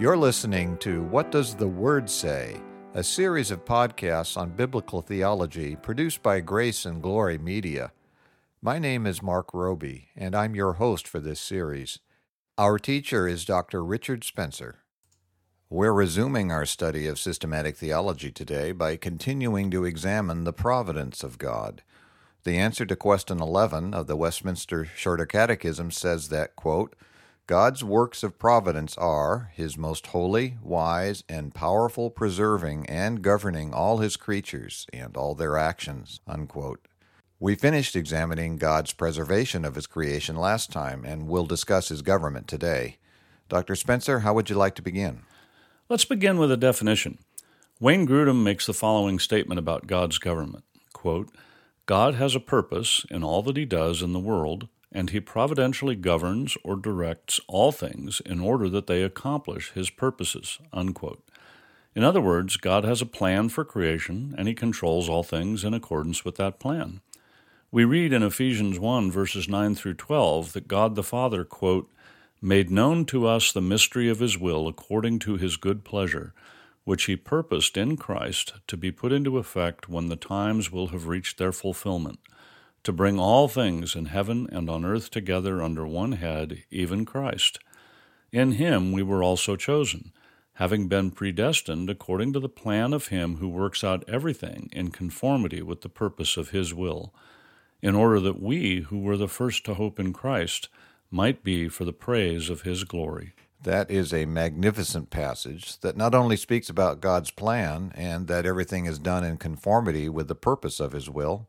You're listening to What Does the Word Say? A series of podcasts on biblical theology produced by Grace and Glory Media. My name is Marc Roby, and I'm your host for this series. Our teacher is Dr. Richard Spencer. We're resuming our study of systematic theology today by continuing to examine the providence of God. The answer to question 11 of the Westminster Shorter Catechism says that, quote, God's works of providence are His most holy, wise, and powerful preserving and governing all His creatures and all their actions. Unquote. We finished examining God's preservation of His creation last time, and we'll discuss His government today. Dr. Spencer, how would you like to begin? Let's begin with a definition. Wayne Grudem makes the following statement about God's government quote, God has a purpose in all that He does in the world and he providentially governs or directs all things in order that they accomplish his purposes. Unquote. In other words, God has a plan for creation, and he controls all things in accordance with that plan. We read in Ephesians 1, verses 9 through 12, that God the Father, quote, made known to us the mystery of his will according to his good pleasure, which he purposed in Christ to be put into effect when the times will have reached their fulfillment to bring all things in heaven and on earth together under one head, even Christ. In him we were also chosen, having been predestined according to the plan of him who works out everything in conformity with the purpose of his will, in order that we, who were the first to hope in Christ, might be for the praise of his glory. That is a magnificent passage that not only speaks about God's plan and that everything is done in conformity with the purpose of his will,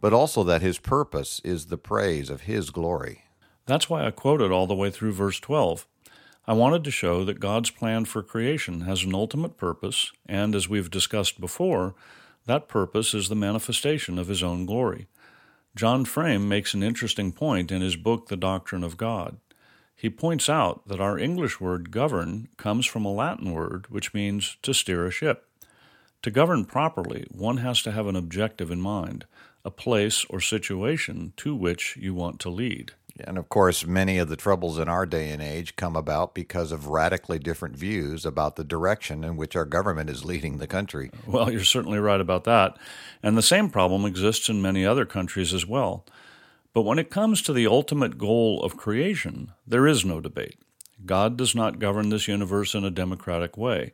but also that his purpose is the praise of his glory. That's why I quoted all the way through verse 12. I wanted to show that God's plan for creation has an ultimate purpose, and as we've discussed before, that purpose is the manifestation of his own glory. John Frame makes an interesting point in his book, The Doctrine of God. He points out that our English word govern comes from a Latin word which means to steer a ship. To govern properly, one has to have an objective in mind, a place or situation to which you want to lead. And of course, many of the troubles in our day and age come about because of radically different views about the direction in which our government is leading the country. Well, you're certainly right about that. And the same problem exists in many other countries as well. But when it comes to the ultimate goal of creation, there is no debate. God does not govern this universe in a democratic way.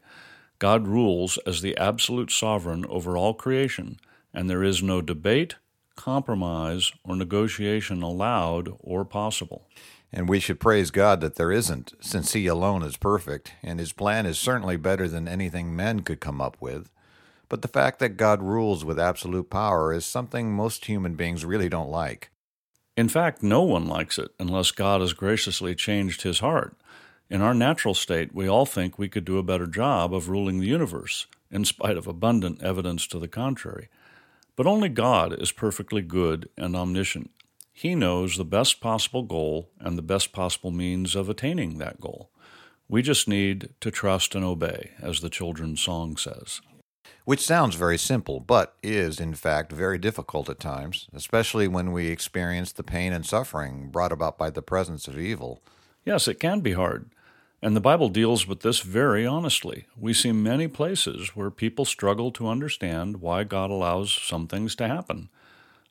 God rules as the absolute sovereign over all creation and there is no debate, compromise, or negotiation allowed or possible. And we should praise God that there isn't, since He alone is perfect, and His plan is certainly better than anything men could come up with. But the fact that God rules with absolute power is something most human beings really don't like. In fact, no one likes it unless God has graciously changed his heart. In our natural state, we all think we could do a better job of ruling the universe, in spite of abundant evidence to the contrary. But only God is perfectly good and omniscient. He knows the best possible goal and the best possible means of attaining that goal. We just need to trust and obey, as the children's song says. Which sounds very simple, but is, in fact, very difficult at times, especially when we experience the pain and suffering brought about by the presence of evil. Yes, it can be hard. And the Bible deals with this very honestly. We see many places where people struggle to understand why God allows some things to happen.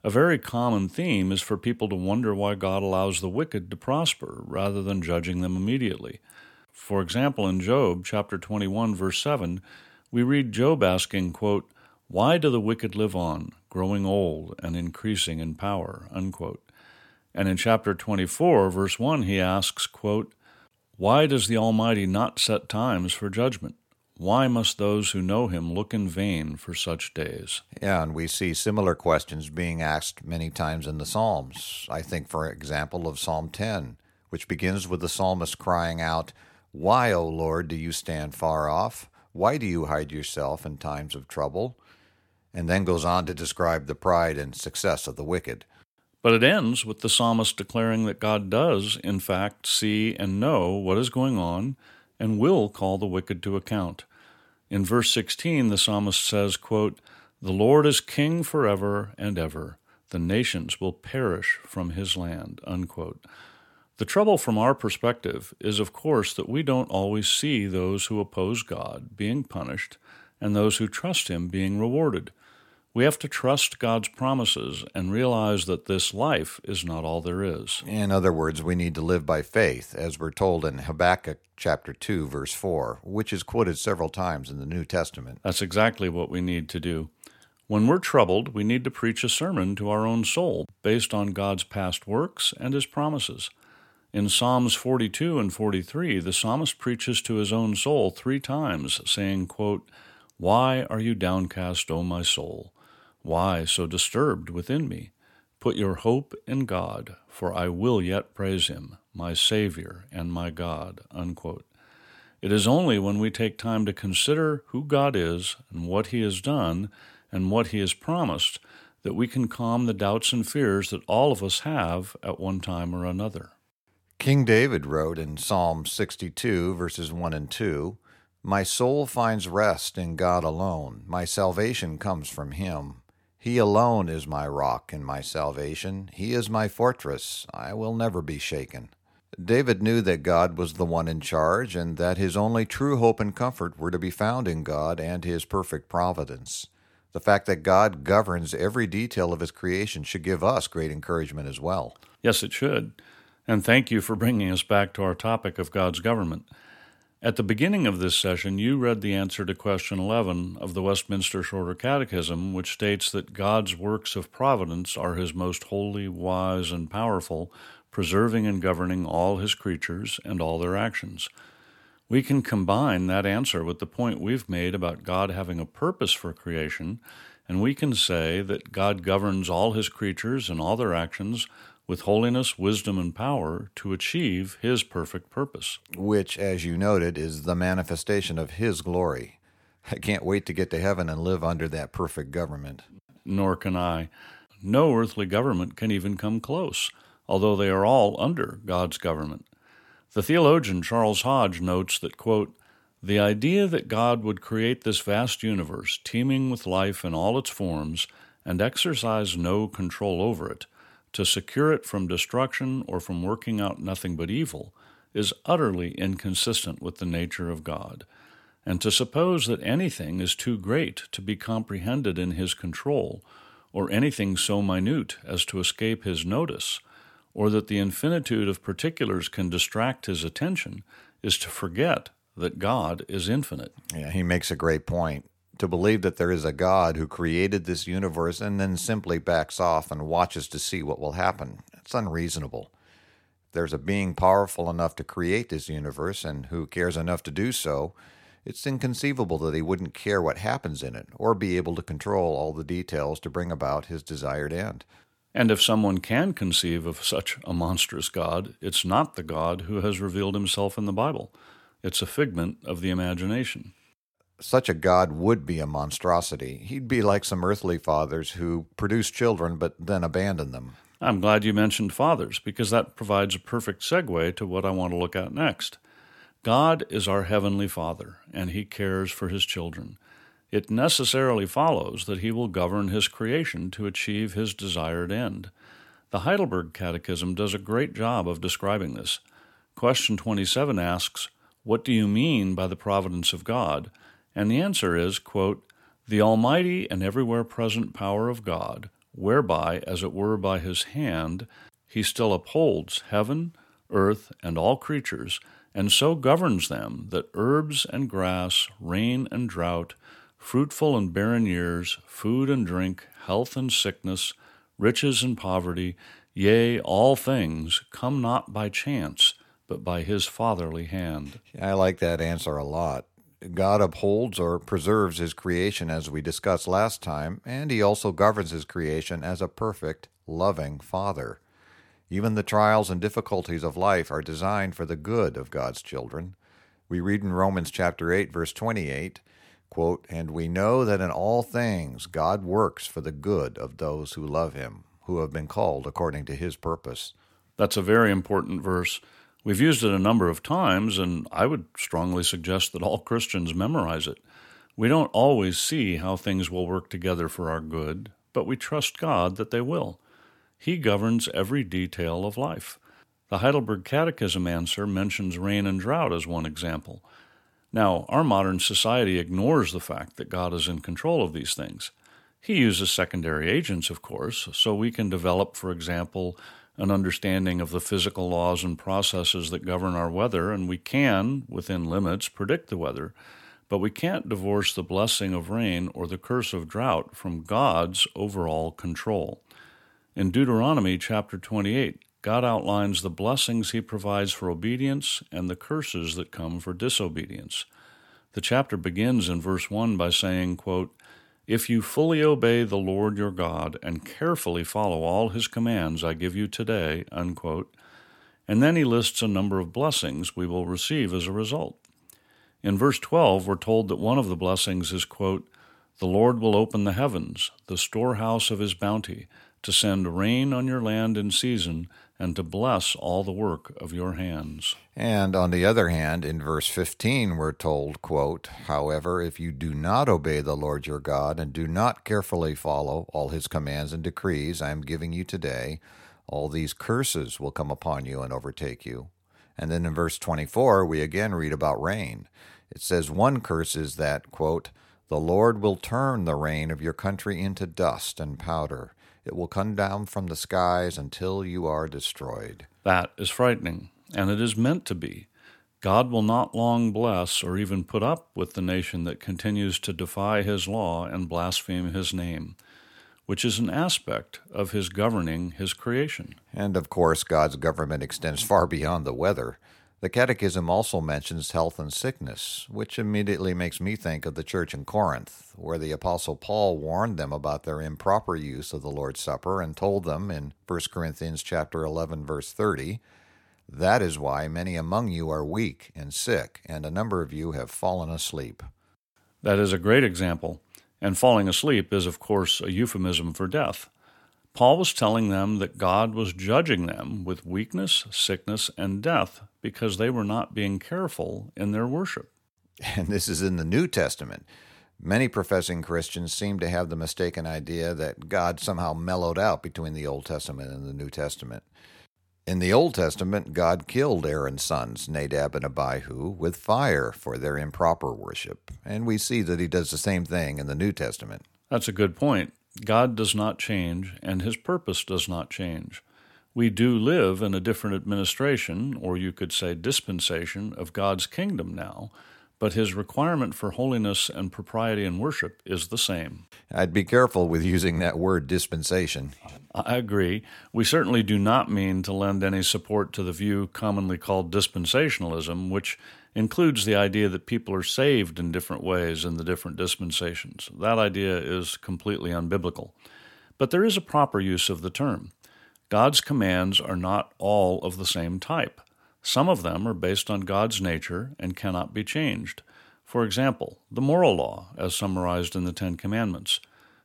A very common theme is for people to wonder why God allows the wicked to prosper rather than judging them immediately. For example, in Job chapter 21 verse 7, we read Job asking, quote, "Why do the wicked live on, growing old and increasing in power?" Unquote. And in chapter 24 verse 1 he asks, quote, why does the Almighty not set times for judgment? Why must those who know him look in vain for such days? Yeah, and we see similar questions being asked many times in the Psalms. I think, for example, of Psalm 10, which begins with the psalmist crying out, Why, O Lord, do you stand far off? Why do you hide yourself in times of trouble? And then goes on to describe the pride and success of the wicked. But it ends with the psalmist declaring that God does, in fact, see and know what is going on and will call the wicked to account. In verse 16, the psalmist says, quote, The Lord is king forever and ever. The nations will perish from his land. Unquote. The trouble from our perspective is, of course, that we don't always see those who oppose God being punished and those who trust Him being rewarded. We have to trust God's promises and realize that this life is not all there is. In other words, we need to live by faith, as we're told in Habakkuk chapter 2, verse 4, which is quoted several times in the New Testament. That's exactly what we need to do. When we're troubled, we need to preach a sermon to our own soul based on God's past works and His promises. In Psalms 42 and 43, the psalmist preaches to his own soul three times, saying, quote, Why are you downcast, O my soul? Why so disturbed within me? Put your hope in God, for I will yet praise him, my Savior and my God. Unquote. It is only when we take time to consider who God is and what he has done and what he has promised that we can calm the doubts and fears that all of us have at one time or another. King David wrote in Psalm 62, verses 1 and 2 My soul finds rest in God alone, my salvation comes from him. He alone is my rock and my salvation. He is my fortress. I will never be shaken. David knew that God was the one in charge and that his only true hope and comfort were to be found in God and his perfect providence. The fact that God governs every detail of his creation should give us great encouragement as well. Yes, it should. And thank you for bringing us back to our topic of God's government. At the beginning of this session, you read the answer to question 11 of the Westminster Shorter Catechism, which states that God's works of providence are his most holy, wise, and powerful, preserving and governing all his creatures and all their actions. We can combine that answer with the point we've made about God having a purpose for creation, and we can say that God governs all his creatures and all their actions with holiness, wisdom, and power to achieve His perfect purpose. Which, as you noted, is the manifestation of His glory. I can't wait to get to heaven and live under that perfect government. Nor can I. No earthly government can even come close, although they are all under God's government. The theologian Charles Hodge notes that, quote, the idea that God would create this vast universe, teeming with life in all its forms, and exercise no control over it, to secure it from destruction or from working out nothing but evil is utterly inconsistent with the nature of God. And to suppose that anything is too great to be comprehended in His control, or anything so minute as to escape His notice, or that the infinitude of particulars can distract His attention, is to forget that God is infinite. Yeah, he makes a great point to believe that there is a God who created this universe and then simply backs off and watches to see what will happen. It's unreasonable. There's a being powerful enough to create this universe and who cares enough to do so. It's inconceivable that he wouldn't care what happens in it or be able to control all the details to bring about his desired end. And if someone can conceive of such a monstrous God, it's not the God who has revealed himself in the Bible. It's a figment of the imagination such a God would be a monstrosity. He'd be like some earthly fathers who produce children but then abandon them. I'm glad you mentioned fathers because that provides a perfect segue to what I want to look at next. God is our heavenly Father, and He cares for His children. It necessarily follows that He will govern His creation to achieve His desired end. The Heidelberg Catechism does a great job of describing this. Question 27 asks, What do you mean by the providence of God? And the answer is, quote, the almighty and everywhere present power of God, whereby, as it were by his hand, he still upholds heaven, earth, and all creatures, and so governs them that herbs and grass, rain and drought, fruitful and barren years, food and drink, health and sickness, riches and poverty, yea, all things, come not by chance, but by his fatherly hand. I like that answer a lot. God upholds or preserves his creation, as we discussed last time, and he also governs his creation as a perfect, loving Father. Even the trials and difficulties of life are designed for the good of God's children. We read in Romans chapter 8 verse 28, quote, "And we know that in all things God works for the good of those who love him, who have been called according to his purpose." That's a very important verse. We've used it a number of times, and I would strongly suggest that all Christians memorize it. We don't always see how things will work together for our good, but we trust God that they will. He governs every detail of life. The Heidelberg Catechism answer mentions rain and drought as one example. Now, our modern society ignores the fact that God is in control of these things. He uses secondary agents, of course, so we can develop, for example, an understanding of the physical laws and processes that govern our weather, and we can, within limits, predict the weather. But we can't divorce the blessing of rain or the curse of drought from God's overall control. In Deuteronomy chapter 28, God outlines the blessings he provides for obedience and the curses that come for disobedience. The chapter begins in verse 1 by saying, quote, If you fully obey the Lord your God and carefully follow all his commands I give you today, unquote, and then he lists a number of blessings we will receive as a result. In verse 12, we're told that one of the blessings is, quote, The Lord will open the heavens, the storehouse of his bounty, to send rain on your land in season and to bless all the work of your hands. And on the other hand, in verse 15, we're told, quote, However, if you do not obey the Lord your God and do not carefully follow all his commands and decrees I am giving you today, all these curses will come upon you and overtake you. And then in verse 24, we again read about rain. It says, One curse is that, quote, The Lord will turn the rain of your country into dust and powder it will come down from the skies until you are destroyed. That is frightening, and it is meant to be. God will not long bless or even put up with the nation that continues to defy his law and blaspheme his name, which is an aspect of his governing his creation. And of course, God's government extends far beyond the weather. The Catechism also mentions health and sickness, which immediately makes me think of the church in Corinth, where the Apostle Paul warned them about their improper use of the Lord's Supper and told them in 1 Corinthians chapter 11 verse 30, "That is why many among you are weak and sick, and a number of you have fallen asleep." That is a great example, and falling asleep is of course a euphemism for death. Paul was telling them that God was judging them with weakness, sickness, and death because they were not being careful in their worship. And this is in the New Testament. Many professing Christians seem to have the mistaken idea that God somehow mellowed out between the Old Testament and the New Testament. In the Old Testament, God killed Aaron's sons, Nadab and Abihu, with fire for their improper worship, and we see that he does the same thing in the New Testament. That's a good point. God does not change, and his purpose does not change. We do live in a different administration, or you could say dispensation, of God's kingdom now, but his requirement for holiness and propriety in worship is the same. I'd be careful with using that word dispensation. I agree. We certainly do not mean to lend any support to the view commonly called dispensationalism, which includes the idea that people are saved in different ways in the different dispensations. That idea is completely unbiblical. But there is a proper use of the term. God's commands are not all of the same type. Some of them are based on God's nature and cannot be changed. For example, the moral law, as summarized in the Ten Commandments.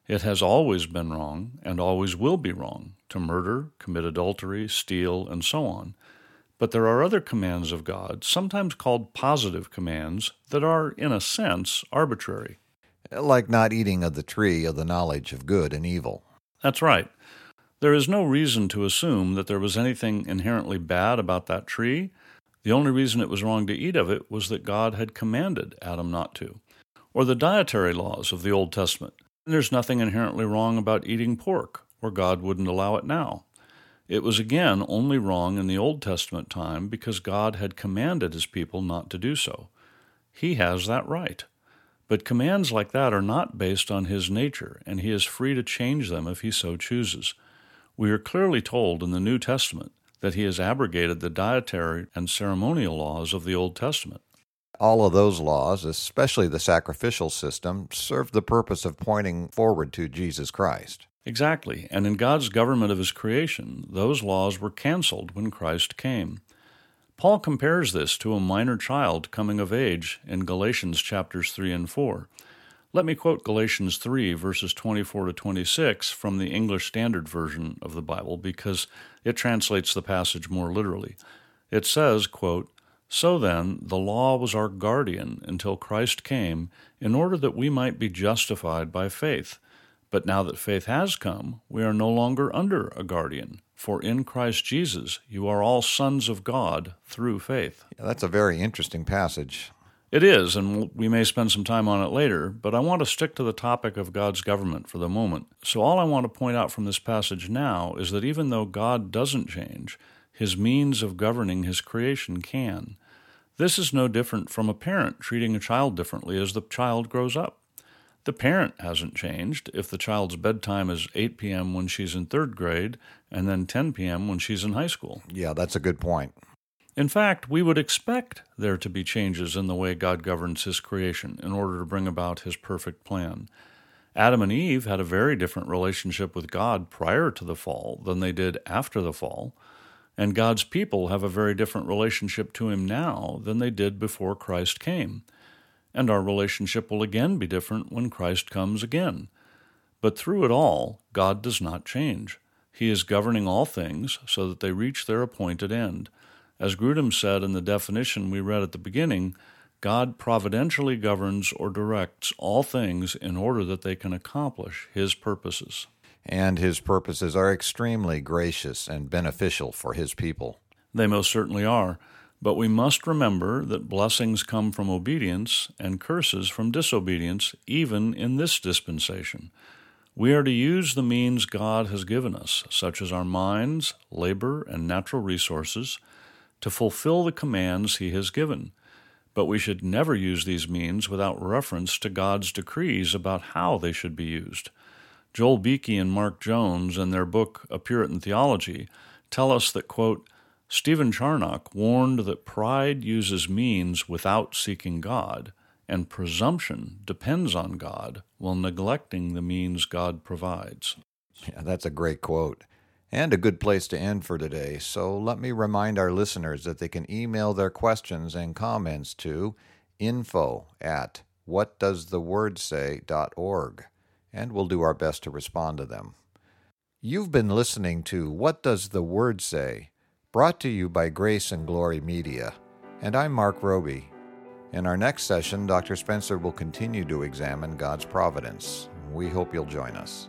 It has always been wrong and always will be wrong to murder, commit adultery, steal, and so on. But there are other commands of God, sometimes called positive commands, that are, in a sense, arbitrary. Like not eating of the tree of the knowledge of good and evil. That's right. There is no reason to assume that there was anything inherently bad about that tree. The only reason it was wrong to eat of it was that God had commanded Adam not to. Or the dietary laws of the Old Testament. There's nothing inherently wrong about eating pork, or God wouldn't allow it now. It was again only wrong in the Old Testament time because God had commanded his people not to do so. He has that right. But commands like that are not based on his nature, and he is free to change them if he so chooses. We are clearly told in the New Testament that he has abrogated the dietary and ceremonial laws of the Old Testament. All of those laws, especially the sacrificial system, served the purpose of pointing forward to Jesus Christ. Exactly. And in God's government of his creation, those laws were canceled when Christ came. Paul compares this to a minor child coming of age in Galatians chapters 3 and 4. Let me quote Galatians 3, verses 24 to 26 from the English Standard Version of the Bible because it translates the passage more literally. It says, quote, So then, the law was our guardian until Christ came, in order that we might be justified by faith. But now that faith has come, we are no longer under a guardian. For in Christ Jesus, you are all sons of God through faith. Yeah, that's a very interesting passage. It is, and we may spend some time on it later, but I want to stick to the topic of God's government for the moment. So, all I want to point out from this passage now is that even though God doesn't change, his means of governing his creation can. This is no different from a parent treating a child differently as the child grows up. The parent hasn't changed if the child's bedtime is 8 p.m. when she's in third grade and then 10 p.m. when she's in high school. Yeah, that's a good point. In fact, we would expect there to be changes in the way God governs His creation in order to bring about His perfect plan. Adam and Eve had a very different relationship with God prior to the fall than they did after the fall, and God's people have a very different relationship to Him now than they did before Christ came and our relationship will again be different when Christ comes again. But through it all, God does not change. He is governing all things so that they reach their appointed end. As Grudem said in the definition we read at the beginning, God providentially governs or directs all things in order that they can accomplish His purposes. And His purposes are extremely gracious and beneficial for His people. They most certainly are. But we must remember that blessings come from obedience and curses from disobedience, even in this dispensation. We are to use the means God has given us, such as our minds, labor, and natural resources, to fulfill the commands He has given. But we should never use these means without reference to God's decrees about how they should be used. Joel Beeke and Mark Jones, in their book A Puritan Theology, tell us that, quote, Stephen Charnock warned that pride uses means without seeking God, and presumption depends on God while neglecting the means God provides. Yeah, that's a great quote. And a good place to end for today. So let me remind our listeners that they can email their questions and comments to info at whatdoesthewordsay.org, and we'll do our best to respond to them. You've been listening to What Does the Word Say? brought to you by Grace and Glory Media. And I'm Marc Roby. In our next session, Dr. Spencer will continue to examine God's providence. We hope you'll join us.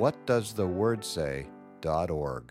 whatdoesthewordsay.org.